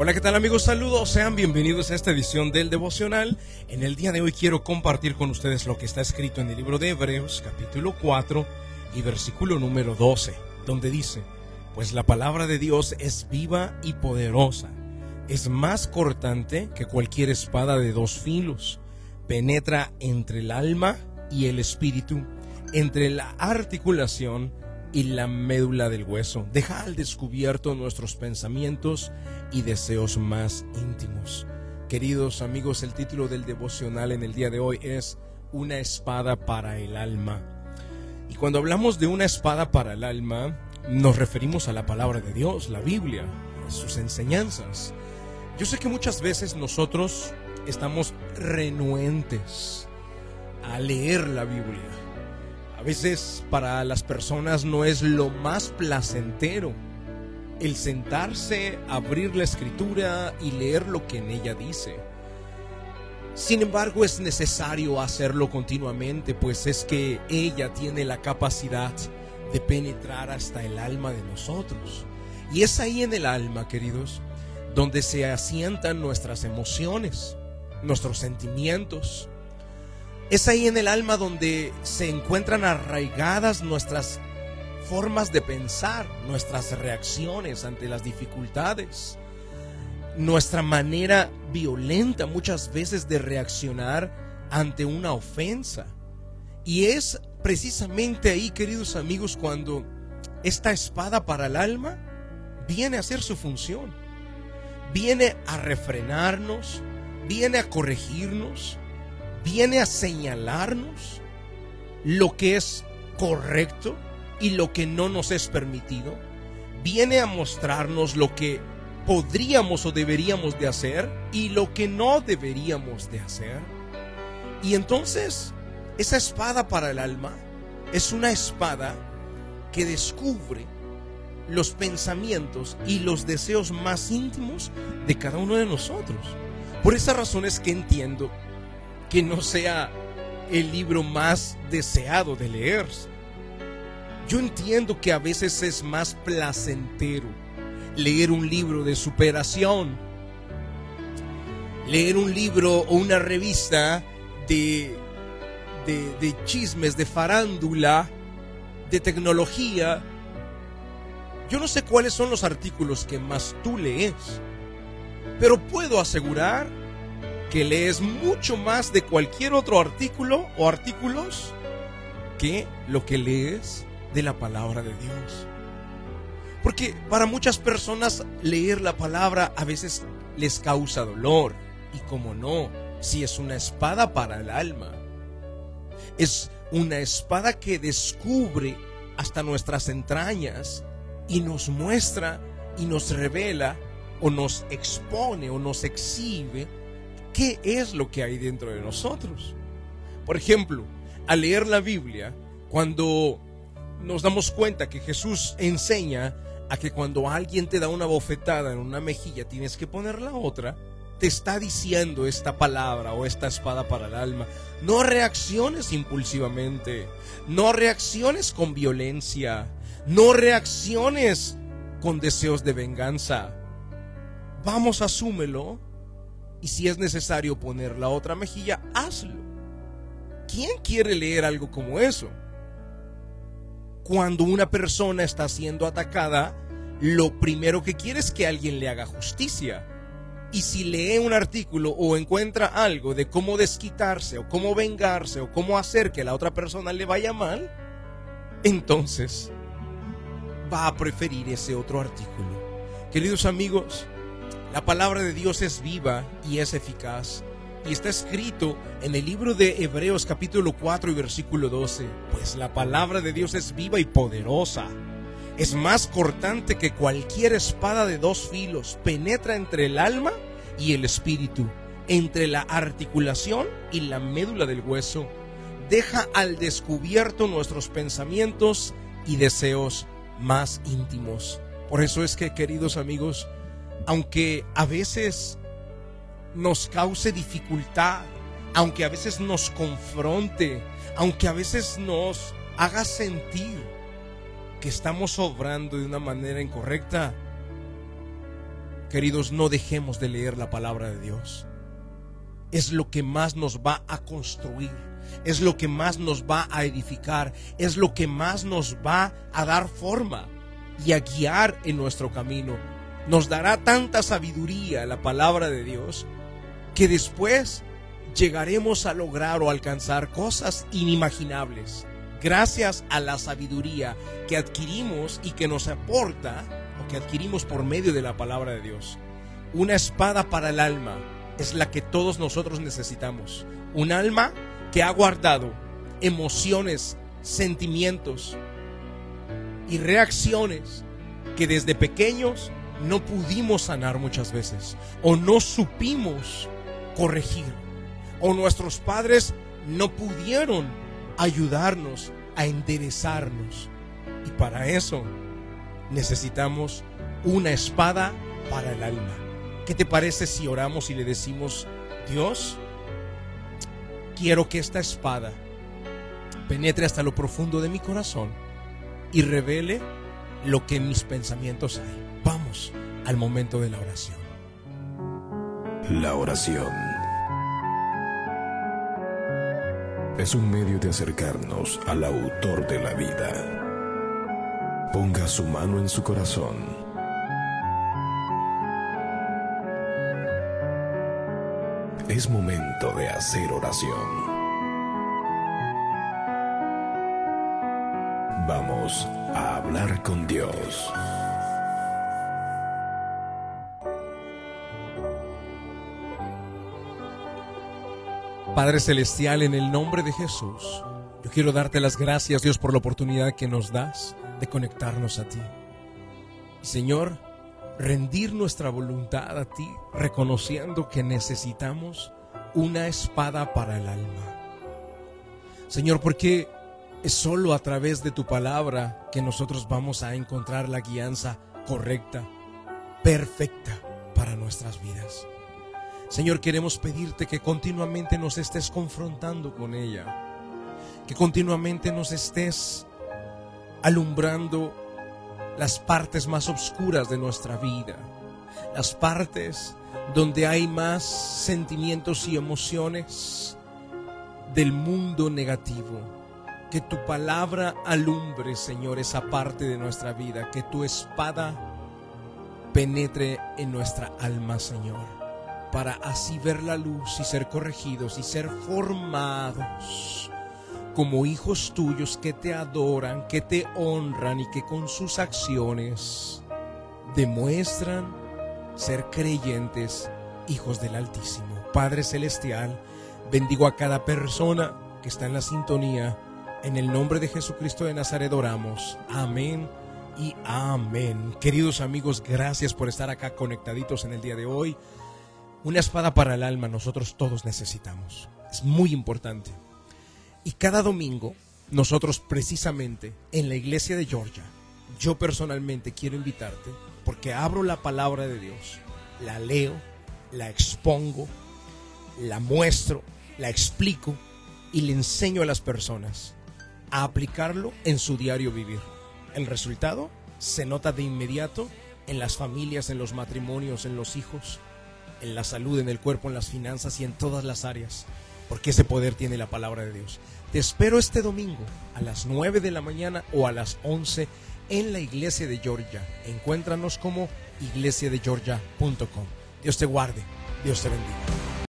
Hola, ¿qué tal amigos? Saludos, sean bienvenidos a esta edición del devocional. En el día de hoy quiero compartir con ustedes lo que está escrito en el libro de Hebreos, capítulo 4 y versículo número 12, donde dice, pues la palabra de Dios es viva y poderosa, es más cortante que cualquier espada de dos filos, penetra entre el alma y el espíritu, entre la articulación y la médula del hueso. Deja al descubierto nuestros pensamientos y deseos más íntimos. Queridos amigos, el título del devocional en el día de hoy es Una espada para el alma. Y cuando hablamos de una espada para el alma, nos referimos a la palabra de Dios, la Biblia, sus enseñanzas. Yo sé que muchas veces nosotros estamos renuentes a leer la Biblia a veces para las personas no es lo más placentero el sentarse, abrir la escritura y leer lo que en ella dice. Sin embargo, es necesario hacerlo continuamente, pues es que ella tiene la capacidad de penetrar hasta el alma de nosotros. Y es ahí en el alma, queridos, donde se asientan nuestras emociones, nuestros sentimientos, es ahí en el alma donde se encuentran arraigadas nuestras formas de pensar, nuestras reacciones ante las dificultades, nuestra manera violenta muchas veces de reaccionar ante una ofensa. Y es precisamente ahí, queridos amigos, cuando esta espada para el alma viene a hacer su función. Viene a refrenarnos, viene a corregirnos, viene a señalarnos lo que es correcto y lo que no nos es permitido. Viene a mostrarnos lo que podríamos o deberíamos de hacer y lo que no deberíamos de hacer. Y entonces, esa espada para el alma es una espada que descubre los pensamientos y los deseos más íntimos de cada uno de nosotros. Por esa razón es que entiendo que no sea el libro más deseado de leer. Yo entiendo que a veces es más placentero leer un libro de superación, leer un libro o una revista de, de, chismes, de farándula, de tecnología. Yo no sé cuáles son los artículos que más tú lees, pero puedo asegurar que lees mucho más de cualquier otro artículo o artículos que lo que lees de la palabra de Dios. Porque para muchas personas leer la palabra a veces les causa dolor. Y como no, si es una espada para el alma. Es una espada que descubre hasta nuestras entrañas y nos muestra y nos revela o nos expone o nos exhibe qué es lo que hay dentro de nosotros. Por ejemplo, al leer la Biblia, cuando nos damos cuenta que Jesús enseña a que cuando alguien te da una bofetada en una mejilla tienes que poner la otra, te está diciendo esta palabra o esta espada para el alma. No reacciones impulsivamente, no reacciones con violencia, no reacciones con deseos de venganza. Vamos, asúmelo y si es necesario poner la otra mejilla, hazlo. ¿Quién quiere leer algo como eso? Cuando una persona está siendo atacada, lo primero que quiere es que alguien le haga justicia. Y si lee un artículo o encuentra algo de cómo desquitarse o cómo vengarse o cómo hacer que la otra persona le vaya mal, entonces va a preferir ese otro artículo. Queridos amigos, la palabra de Dios es viva y es eficaz. Y está escrito en el libro de Hebreos capítulo 4 y versículo 12, pues la palabra de Dios es viva y poderosa. Es más cortante que cualquier espada de dos filos, penetra entre el alma y el espíritu, entre la articulación y la médula del hueso. Deja al descubierto nuestros pensamientos y deseos más íntimos. Por eso es que, queridos amigos, aunque a veces nos cause dificultad, aunque a veces nos confronte, aunque a veces nos haga sentir que estamos obrando de una manera incorrecta, Queridos, no dejemos de leer la palabra de Dios. Es lo que más nos va a construir, es lo que más nos va a edificar, es lo que más nos va a dar forma y a guiar en nuestro camino. Nos dará tanta sabiduría la palabra de Dios que después llegaremos a lograr o alcanzar cosas inimaginables gracias a la sabiduría que adquirimos y que nos aporta o que adquirimos por medio de la palabra de Dios. Una espada para el alma es la que todos nosotros necesitamos. Un alma que ha guardado emociones, sentimientos y reacciones que desde pequeños no pudimos sanar muchas veces o no supimos corregir o nuestros padres no pudieron ayudarnos a enderezarnos. Y para eso necesitamos una espada para el alma. ¿Qué te parece si oramos y le decimos, Dios, quiero que esta espada penetre hasta lo profundo de mi corazón y revele lo que en mis pensamientos hay? Vamos al momento de la oración. La oración es un medio de acercarnos al autor de la vida. Ponga su mano en su corazón. Es momento de hacer oración. Vamos a hablar con Dios. Padre Celestial, en el nombre de Jesús, yo quiero darte las gracias, Dios, por la oportunidad que nos das de conectarnos a ti. Señor, rendir nuestra voluntad a ti, reconociendo que necesitamos una espada para el alma. Señor, porque es solo a través de tu palabra que nosotros vamos a encontrar la guianza correcta, perfecta para nuestras vidas. Señor, queremos pedirte que continuamente nos estés confrontando con ella, que continuamente nos estés alumbrando las partes más oscuras de nuestra vida, las partes donde hay más sentimientos y emociones del mundo negativo. Que tu palabra alumbre, Señor, esa parte de nuestra vida, que tu espada penetre en nuestra alma, Señor para así ver la luz y ser corregidos y ser formados como hijos tuyos que te adoran, que te honran y que con sus acciones demuestran ser creyentes, hijos del Altísimo. Padre Celestial, bendigo a cada persona que está en la sintonía. En el nombre de Jesucristo de Nazaret oramos. Amén y amén. Queridos amigos, gracias por estar acá conectaditos en el día de hoy. Una espada para el alma nosotros todos necesitamos. Es muy importante. Y cada domingo nosotros precisamente en la iglesia de Georgia, yo personalmente quiero invitarte porque abro la palabra de Dios, la leo, la expongo, la muestro, la explico y le enseño a las personas a aplicarlo en su diario vivir. El resultado se nota de inmediato en las familias, en los matrimonios, en los hijos, en la salud, en el cuerpo, en las finanzas y en todas las áreas, porque ese poder tiene la palabra de Dios. Te espero este domingo a las 9 de la mañana o a las 11 en la iglesia de Georgia. Encuéntranos como iglesiadegeorgia.com. Dios te guarde, Dios te bendiga.